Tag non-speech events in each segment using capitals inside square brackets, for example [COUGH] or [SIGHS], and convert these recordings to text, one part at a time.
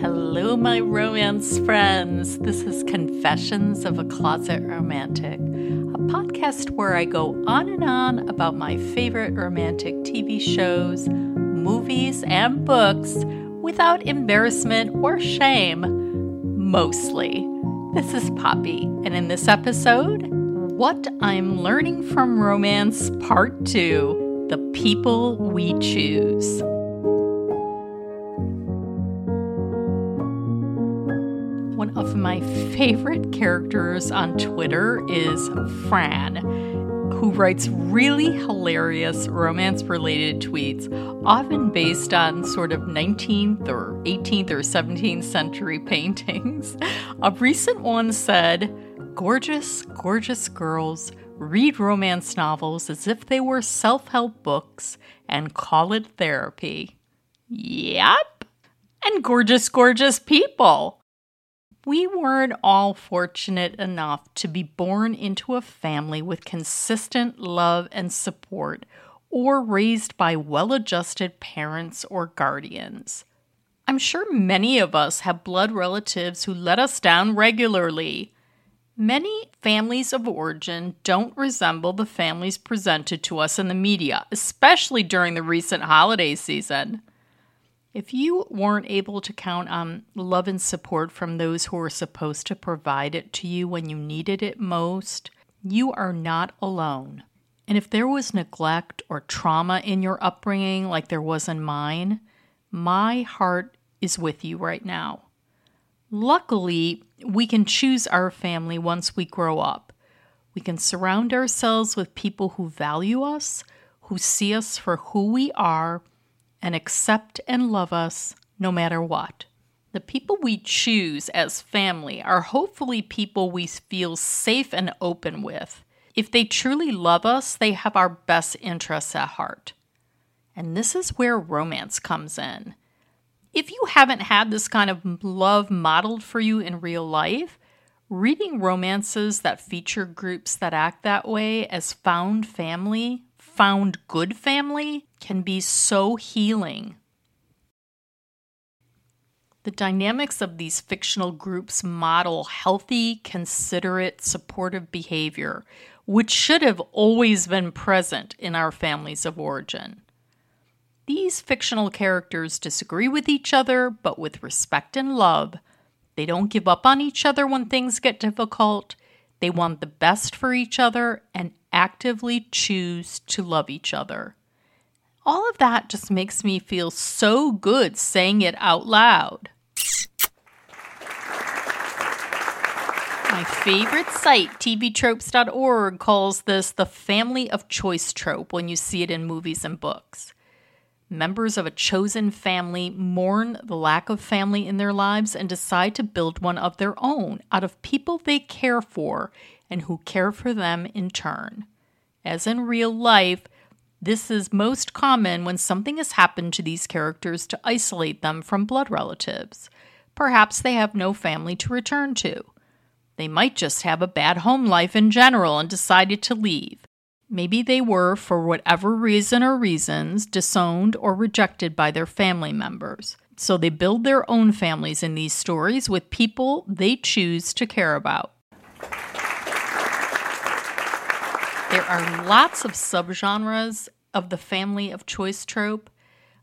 Hello, my romance friends. This is Confessions of a Closet Romantic, a podcast where I go on and on about my favorite romantic TV shows, movies, and books without embarrassment or shame. Mostly. This is Poppy, and in this episode, What I'm Learning from Romance Part 2 The People We Choose. My favorite characters on Twitter is Fran, who writes really hilarious romance related tweets, often based on sort of 19th or 18th or 17th century [LAUGHS] paintings. A recent one said, Gorgeous, gorgeous girls read romance novels as if they were self help books and call it therapy. Yep. And gorgeous, gorgeous people we weren't all fortunate enough to be born into a family with consistent love and support or raised by well adjusted parents or guardians. I'm sure many of us have blood relatives who let us down regularly. Many families of origin don't resemble the families presented to us in the media, especially during the recent holiday season. If you weren't able to count on love and support from those who were supposed to provide it to you when you needed it most, you are not alone. And if there was neglect or trauma in your upbringing, like there was in mine, my heart is with you right now. Luckily, we can choose our family once we grow up. We can surround ourselves with people who value us, who see us for who we are, and accept and love us no matter what. The people we choose as family are hopefully people we feel safe and open with. If they truly love us, they have our best interests at heart. And this is where romance comes in. If you haven't had this kind of love modeled for you in real life, reading romances that feature groups that act that way as found family found good family can be so healing. The dynamics of these fictional groups model healthy, considerate, supportive behavior, which should have always been present in our families of origin. These fictional characters disagree with each other, but with respect and love. They don't give up on each other when things get difficult. They want the best for each other and actively choose to love each other. All of that just makes me feel so good saying it out loud. My favorite site, tvtropes.org, calls this the family of choice trope when you see it in movies and books. Members of a chosen family mourn the lack of family in their lives and decide to build one of their own out of people they care for and who care for them in turn. As in real life, this is most common when something has happened to these characters to isolate them from blood relatives. Perhaps they have no family to return to. They might just have a bad home life in general and decided to leave. Maybe they were, for whatever reason or reasons, disowned or rejected by their family members. So they build their own families in these stories with people they choose to care about. There are lots of subgenres of the family of choice trope.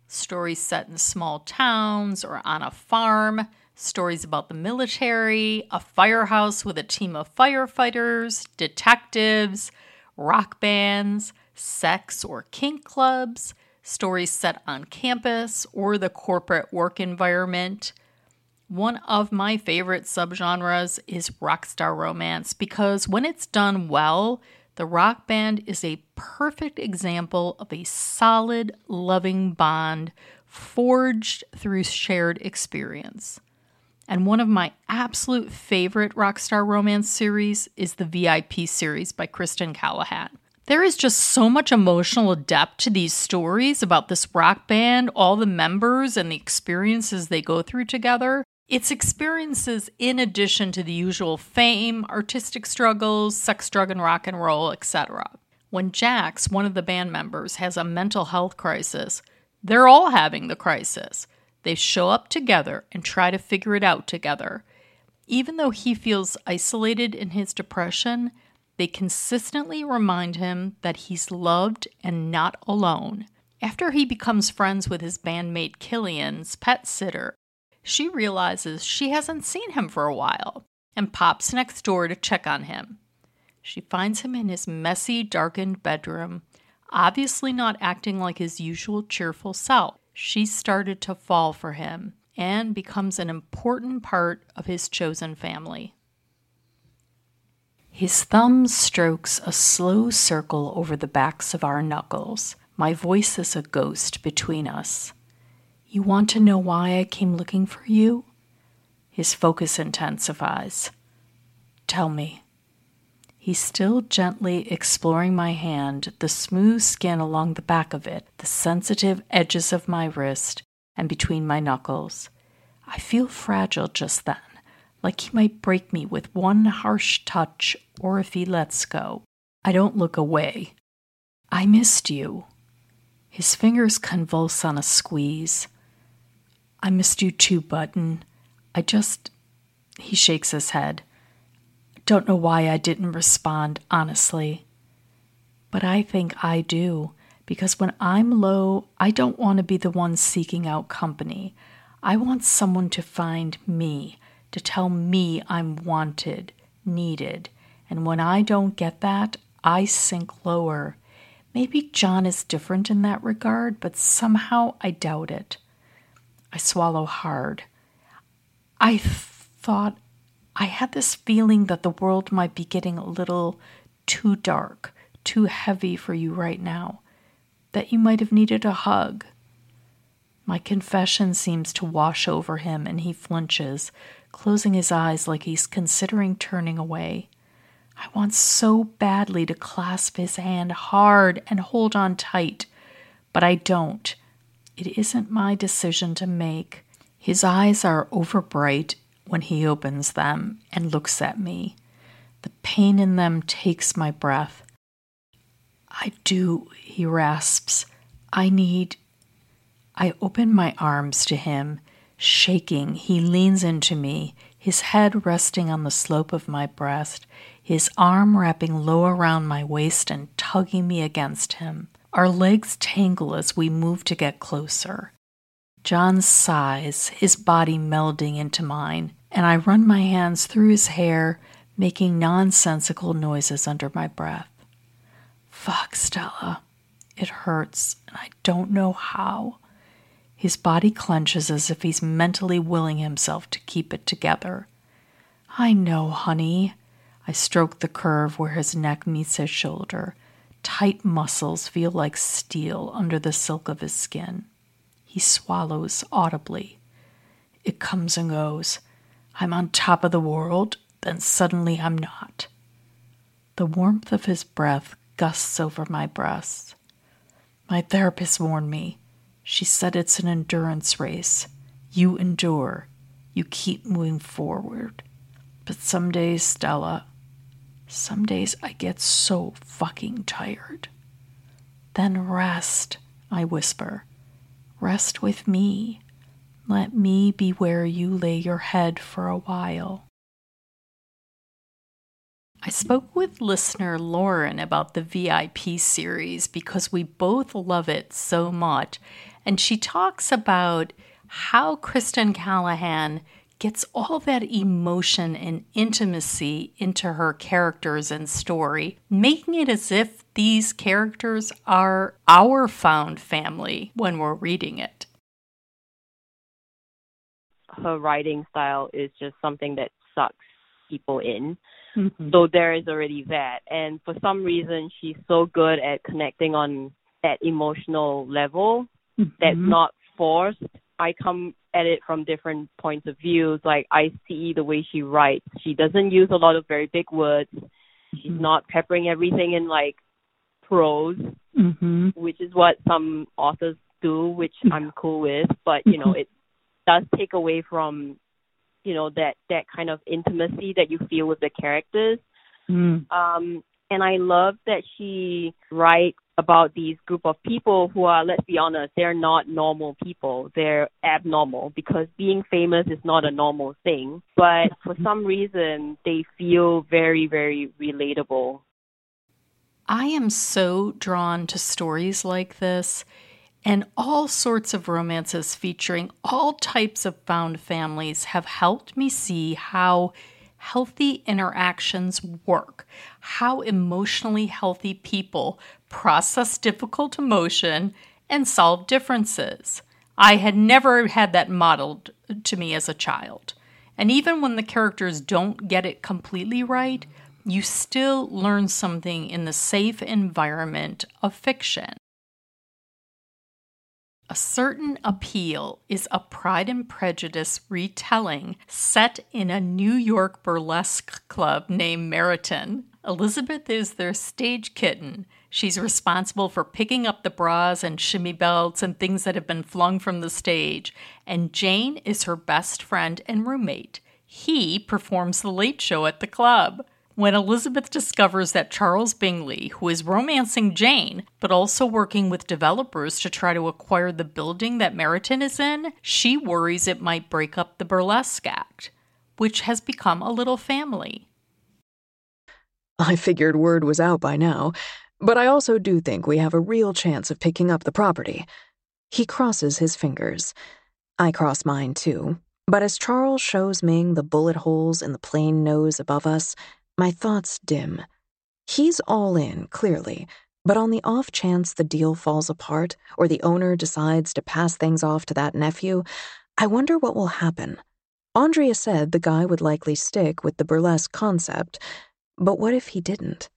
Stories set in small towns or on a farm, stories about the military, a firehouse with a team of firefighters, detectives, rock bands, sex or kink clubs, stories set on campus or the corporate work environment. One of my favorite subgenres is rockstar romance because when it's done well, the rock band is a perfect example of a solid, loving bond forged through shared experience. And one of my absolute favorite Rockstar Romance series is the VIP series by Kristen Callihan. There is just so much emotional depth to these stories about this rock band, all the members, and the experiences they go through together. It's experiences in addition to the usual fame, artistic struggles, sex, drug, and rock and roll, etc. When Jax, one of the band members, has a mental health crisis, they're all having the crisis. They show up together and try to figure it out together. Even though he feels isolated in his depression, they consistently remind him that he's loved and not alone. After he becomes friends with his bandmate Killian's pet sitter, she realizes she hasn't seen him for a while and pops next door to check on him. She finds him in his messy, darkened bedroom, obviously not acting like his usual cheerful self. She started to fall for him and becomes an important part of his chosen family. His thumb strokes a slow circle over the backs of our knuckles. My voice is a ghost between us. You want to know why I came looking for you? His focus intensifies. Tell me. He's still gently exploring my hand, the smooth skin along the back of it, the sensitive edges of my wrist, and between my knuckles. I feel fragile just then, like he might break me with one harsh touch or if he lets go. I don't look away. I missed you. His fingers convulse on a squeeze. I missed you too, Button. I just. He shakes his head. Don't know why I didn't respond, honestly. But I think I do, because when I'm low, I don't want to be the one seeking out company. I want someone to find me, to tell me I'm wanted, needed. And when I don't get that, I sink lower. Maybe John is different in that regard, but somehow I doubt it. I swallow hard. I thought I had this feeling that the world might be getting a little too dark, too heavy for you right now, that you might have needed a hug. My confession seems to wash over him, and he flinches, closing his eyes like he's considering turning away. I want so badly to clasp his hand hard and hold on tight, but I don't. It isn't my decision to make. His eyes are overbright when he opens them and looks at me. The pain in them takes my breath. I do, he rasps. I need. I open my arms to him. Shaking, he leans into me, his head resting on the slope of my breast, his arm wrapping low around my waist and tugging me against him. Our legs tangle as we move to get closer. John sighs, his body melding into mine and I run my hands through his hair, making nonsensical noises under my breath. Fuck, Stella. It hurts, and I don't know how. His body clenches as if he's mentally willing himself to keep it together. I know, honey. I stroke the curve where his neck meets his shoulder. Tight muscles feel like steel under the silk of his skin. He swallows audibly. It comes and goes. I'm on top of the world, then suddenly I'm not. The warmth of his breath gusts over my breast. My therapist warned me. She said it's an endurance race. You endure, you keep moving forward. But some days, Stella, some days I get so fucking tired. Then rest, I whisper. Rest with me. Let me be where you lay your head for a while. I spoke with listener Lauren about the VIP series because we both love it so much. And she talks about how Kristen Callihan gets all that emotion and intimacy into her characters and story, making it as if these characters are our found family when we're reading it her writing style is just something that sucks people in. Mm-hmm. So there is already that. And for some reason, she's so good at connecting on that emotional level mm-hmm. that's not forced. I come at it from different points of views. Like I see the way she writes. She doesn't use a lot of very big words. She's mm-hmm. not peppering everything in like prose, mm-hmm. which is what some authors do, which I'm cool with. But you know, mm-hmm. it does take away from you know that that kind of intimacy that you feel with the characters mm. um and i love that she writes about these group of people who are, let's be honest, they're not normal people. They're abnormal because being famous is not a normal thing. But for mm-hmm. some reason, they feel very, very relatable. I am so drawn to stories like this and all sorts of romances featuring all types of found families have helped me see how healthy interactions work, how emotionally healthy people process difficult emotion and solve differences. I had never had that modeled to me as a child. And even when the characters don't get it completely right, you still learn something in the safe environment of fiction. A Certain Appeal is a Pride and Prejudice retelling set in a New York burlesque club named Meriton. Elizabeth is their stage kitten. She's responsible for picking up the bras and shimmy belts and things that have been flung from the stage. And Jane is her best friend and roommate. He performs the late show at the club. When Elizabeth discovers that Charles Bingley, who is romancing Jane, but also working with developers to try to acquire the building that Meriton is in, she worries it might break up the burlesque act, which has become a little family. I figured word was out by now, but I also do think we have a real chance of picking up the property. He crosses his fingers. I cross mine too. But as Charles shows Ming the bullet holes in the plain nose above us, my thoughts dim. He's all in, clearly, but on the off chance the deal falls apart or the owner decides to pass things off to that nephew, I wonder what will happen. Andrea said the guy would likely stick with the burlesque concept, but what if he didn't?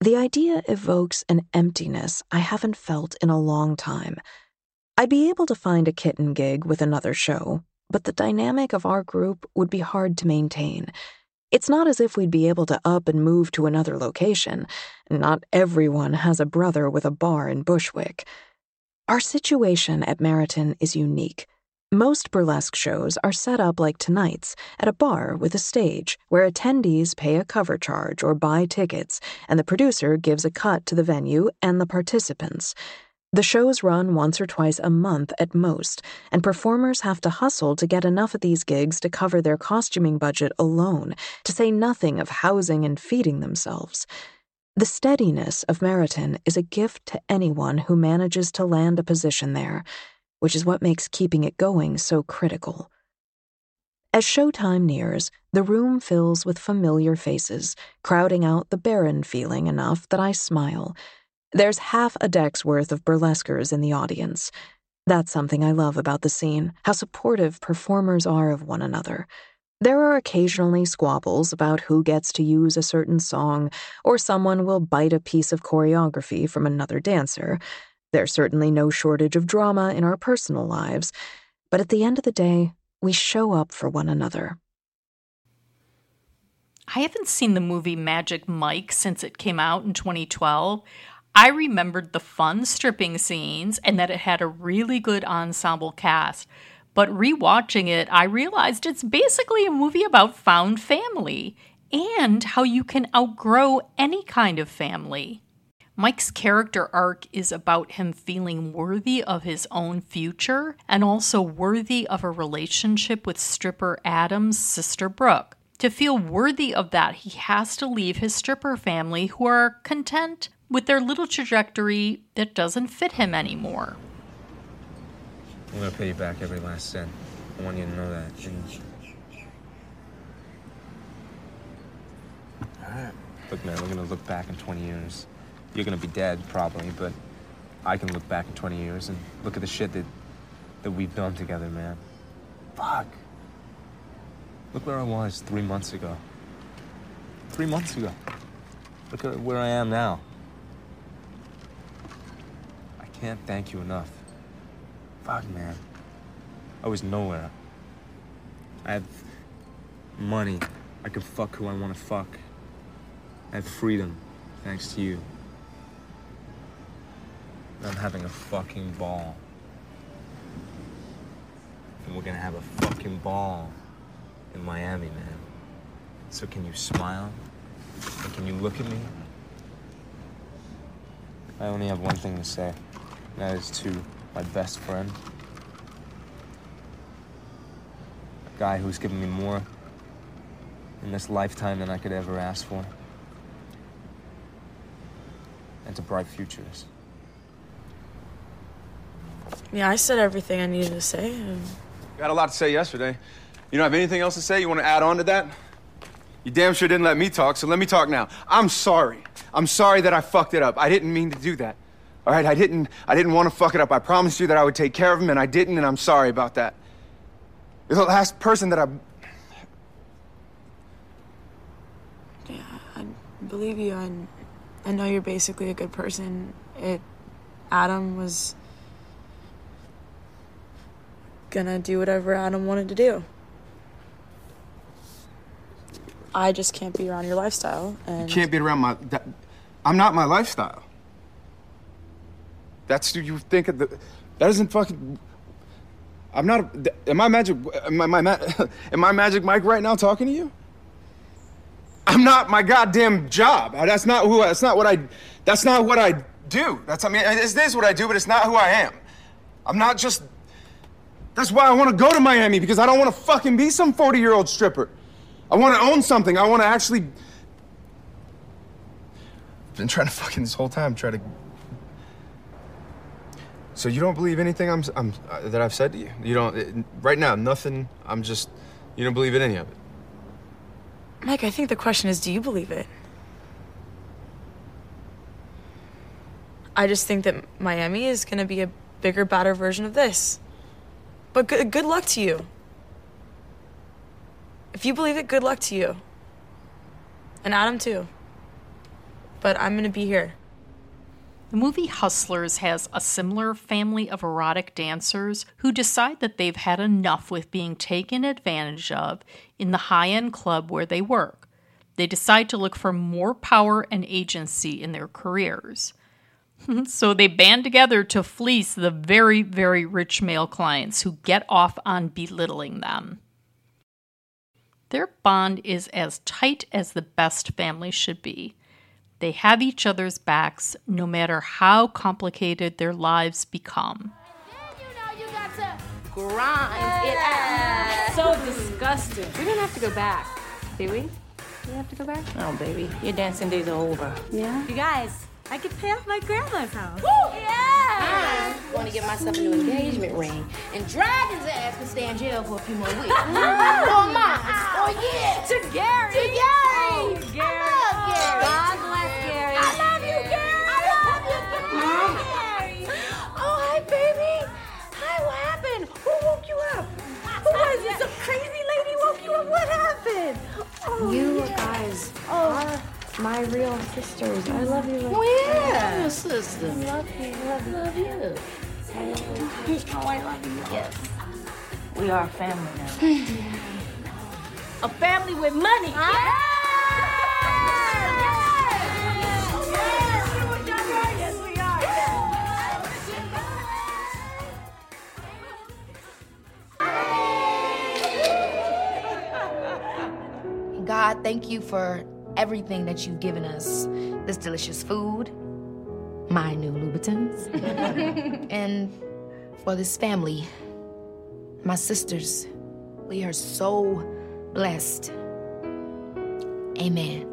The idea evokes an emptiness I haven't felt in a long time. I'd be able to find a kitten gig with another show, but the dynamic of our group would be hard to maintain. It's not as if we'd be able to up and move to another location. Not everyone has a brother with a bar in Bushwick. Our situation at Meriton is unique. Most burlesque shows are set up like tonight's, at a bar with a stage, where attendees pay a cover charge or buy tickets, and the producer gives a cut to the venue and the participants. The shows run once or twice a month at most, and performers have to hustle to get enough of these gigs to cover their costuming budget alone, to say nothing of housing and feeding themselves. The steadiness of Meriton is a gift to anyone who manages to land a position there, which is what makes keeping it going so critical. As showtime nears, the room fills with familiar faces, crowding out the barren feeling enough that I smile. There's half a deck's worth of burlesquers in the audience. That's something I love about the scene, how supportive performers are of one another. There are occasionally squabbles about who gets to use a certain song, or someone will bite a piece of choreography from another dancer. There's certainly no shortage of drama in our personal lives, but at the end of the day, we show up for one another. I haven't seen the movie Magic Mike since it came out in 2012. I remembered the fun stripping scenes and that it had a really good ensemble cast. But rewatching it, I realized it's basically a movie about found family and how you can outgrow any kind of family. Mike's character arc is about him feeling worthy of his own future and also worthy of a relationship with stripper Adam's sister Brooke. To feel worthy of that, he has to leave his stripper family who are content with their little trajectory that doesn't fit him anymore. I'm gonna pay you back every last cent. I want you to know that. And... Alright. Look, man, we're gonna look back in 20 years. You're gonna be dead, probably, but I can look back in 20 years and look at the shit that, that we've done together, man. Fuck. Look where I was three months ago. Three months ago. Look at where I am now can't thank you enough. Fuck, man. I was nowhere. I have money. I can fuck who I want to fuck. I have freedom, thanks to you. I'm having a fucking ball. And we're gonna have a fucking ball in Miami, man. So can you smile? And can you look at me? I only have one thing to say. And that is to my best friend. A guy who's given me more in this lifetime than I could ever ask for. And to bright futures. Yeah, I said everything I needed to say. And... You had a lot to say yesterday. You don't have anything else to say? You want to add on to that? You damn sure didn't let me talk, so let me talk now. I'm sorry. I'm sorry that I fucked it up. I didn't mean to do that. All right, I didn't I didn't want to fuck it up. I promised you that I would take care of him and I didn't and I'm sorry about that. You're the last person that I Yeah, I believe you. I, I know you're basically a good person. It Adam was gonna do whatever Adam wanted to do. I just can't be around your lifestyle, and You can't be around my. That, I'm not my lifestyle. That's do you think of the. That isn't fucking. I'm not. Am I magic? Am I, my, [LAUGHS] am I Magic Mike right now talking to you? I'm not my goddamn job. That's not who. That's not what I. That's not what I do. That's I mean, it is what I do, but it's not who I am. I'm not just. That's why I want to go to Miami because I don't want to fucking be some 40 year old stripper. I want to own something. I want to actually. I've been trying to fucking this whole time try to. So you don't believe anything I'm, I'm uh, that I've said to you? You don't it, right now. Nothing. I'm just. You don't believe in any of it. Mike, I think the question is, do you believe it? I just think that Miami is going to be a bigger, badder version of this. But good, good luck to you. If you believe it, good luck to you. And Adam, too. But I'm going to be here. The movie Hustlers has a similar family of erotic dancers who decide that they've had enough with being taken advantage of in the high end club where they work. They decide to look for more power and agency in their careers. [LAUGHS] so they band together to fleece the very, very rich male clients who get off on belittling them. Their bond is as tight as the best family should be. They have each other's backs no matter how complicated their lives become. grind it out. So disgusting. We don't have to go back, do we? We have to go back? Oh, baby, your dancing days are over. Yeah. You guys, I could pay off my grandma's house. Woo! Yeah! I want to get myself a new engagement ring and drag his ass to stay in jail for a few more weeks. oh, my. Oh, yeah. To Gary. To Gary. My real sisters. I love you. Oh, yeah. Your sister. I love you. Love you. Love you. Oh, I love you. Yes. We are a family now. [SIGHS] a family with money. Ah! God, thank you for everything that you've given us this delicious food, my new Louboutins, [LAUGHS] and for this family, my sisters. We are so blessed. Amen.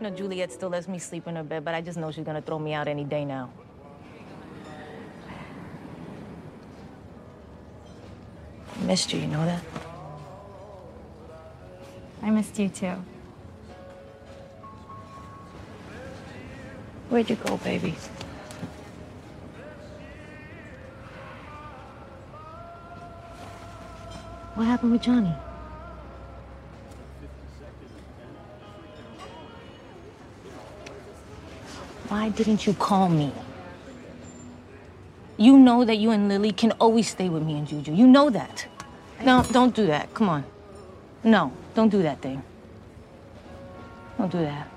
You know, Juliet still lets me sleep in her bed, but I just know she's gonna throw me out any day now. Missed you, you know that? I missed you too. Where'd you go, baby? What happened with Johnny? Why didn't you call me? You know that you and Lily can always stay with me and Juju. You know that. No, don't do that. Come on. No, don't do that thing. Don't do that.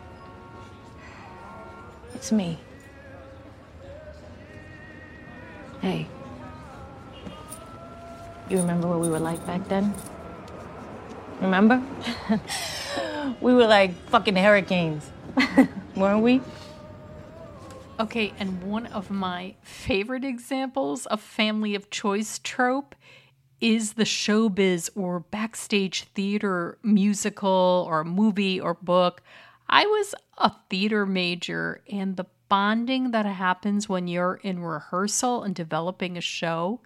It's me. Hey. You remember what we were like back then? Remember? [LAUGHS] we were like fucking hurricanes, [LAUGHS] weren't we? Okay, and one of my favorite examples of family of choice trope is the showbiz or backstage theater musical or movie or book. I was a theater major, and the bonding that happens when you're in rehearsal and developing a show,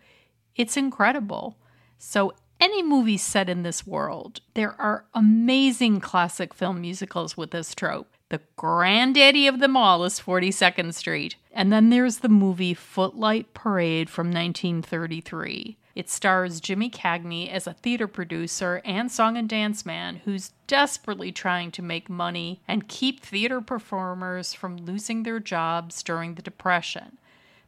it's incredible. So any movie set in this world, there are amazing classic film musicals with this trope. The granddaddy of them all is 42nd Street. And then there's the movie Footlight Parade from 1933. It stars Jimmy Cagney as a theater producer and song and dance man who's desperately trying to make money and keep theater performers from losing their jobs during the Depression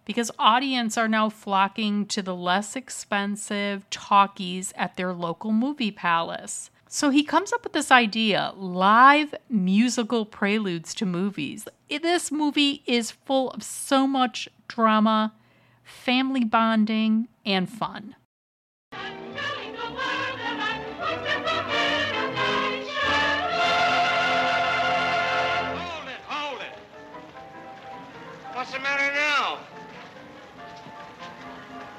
because audience are now flocking to the less expensive talkies at their local movie palace. So he comes up with this idea live musical preludes to movies. This movie is full of so much drama, family bonding, and fun. Hold it, hold it. What's the matter now?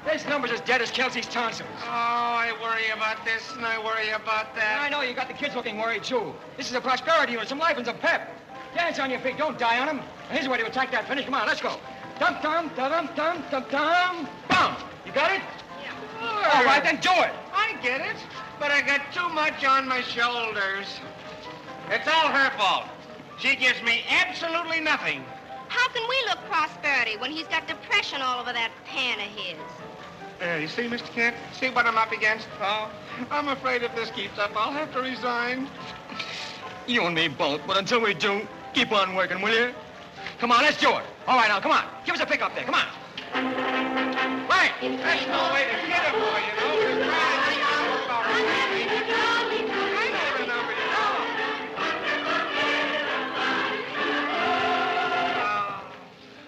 This number's as dead as Kelsey's tonsils. Oh, I worry about this and I worry about that. I know you got the kids looking worried, too. This is a prosperity unit, some life and some pep. Dance on your feet, don't die on them. Here's a way to attack that finish. Come on, let's go. Dum dum dum dum dum dum dum. Bum. You got it? Yeah. All right, then do it. I get it, but I got too much on my shoulders. It's all her fault. She gives me absolutely nothing. How can we look prosperity when he's got depression all over that pan of his? Uh, you see, Mr. Kent? See what I'm up against? Oh, I'm afraid if this keeps up, I'll have to resign. You and me both, but until we do, keep on working, will you? Come on, let's do it. All right, now, come on. Give us a pick up there. Come on. Right. That's no way to get a boy, you know. Just try to think out about it. I know the number, you know.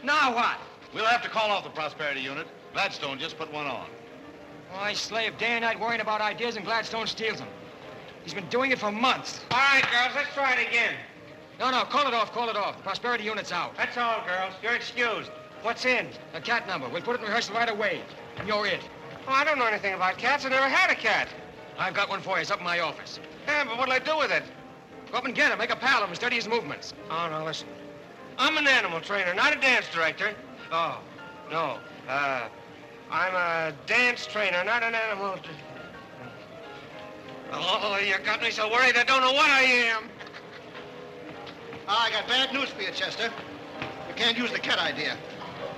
Now what? We'll have to call off the Prosperity Unit. Gladstone just put one on. Why, I slave day and night worrying about ideas and Gladstone steals them. He's been doing it for months. All right, girls, let's try it again. No, no, call it off, call it off. The Prosperity Unit's out. That's all, girls. You're excused. What's in? The cat number. We'll put it in rehearsal right away. And you're it. Oh, I don't know anything about cats. I never had a cat. I've got one for you. It's up in my office. Yeah, but what'll I do with it? Go up and get him. Make a pal of him. Study his movements. Oh, no, listen. I'm an animal trainer, not a dance director. Oh, no. Uh, I'm a dance trainer, not an animal. Oh, you got me so worried I don't know what I am. Ah, I got bad news for you, Chester. You can't use the cat idea.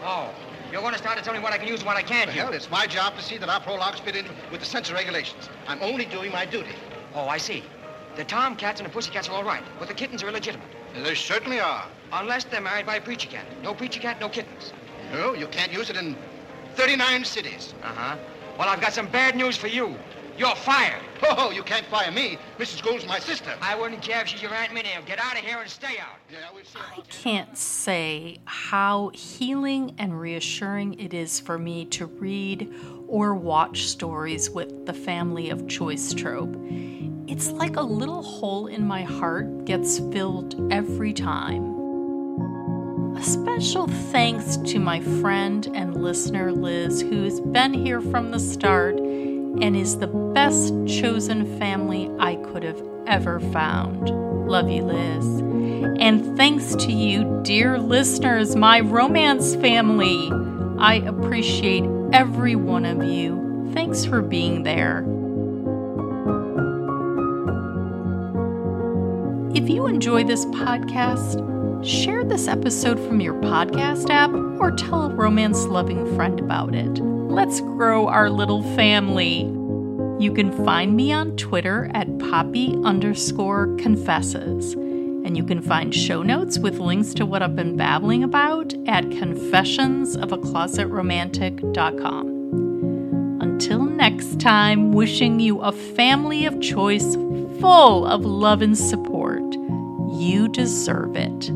Oh, you're going to start to tell me what I can use and what I can't The use. hell, it's my job to see that our prologues fit in with the censor regulations. I'm only doing my duty. Oh, I see. The tomcats and the pussycats are all right, but the kittens are illegitimate. They certainly are. Unless they're married by a preacher cat. No preacher cat, no kittens. No, you can't use it in 39 cities. Uh-huh. Well, I've got some bad news for you. You're fired. Oh, you can't fire me. Mrs. Gould's my sister. I wouldn't care if she's your Aunt Minnie. Get out of here and stay out. Yeah, we'll see. I can't say how healing and reassuring it is for me to read or watch stories with the family of choice trope. It's like a little hole in my heart gets filled every time. A special thanks to my friend and listener Liz, who's been here from the start and is the best chosen family I could have ever found. Love you, Liz. And thanks to you, dear listeners, my romance family. I appreciate every one of you. Thanks for being there. If you enjoy this podcast, share this episode from your podcast app or tell a romance loving friend about it. Let's grow our little family. You can find me on Twitter at poppy underscore confesses. And you can find show notes with links to what I've been babbling about at confessionsofaclosetromantic.com. Until next time, wishing you a family of choice full of love and support. You deserve it.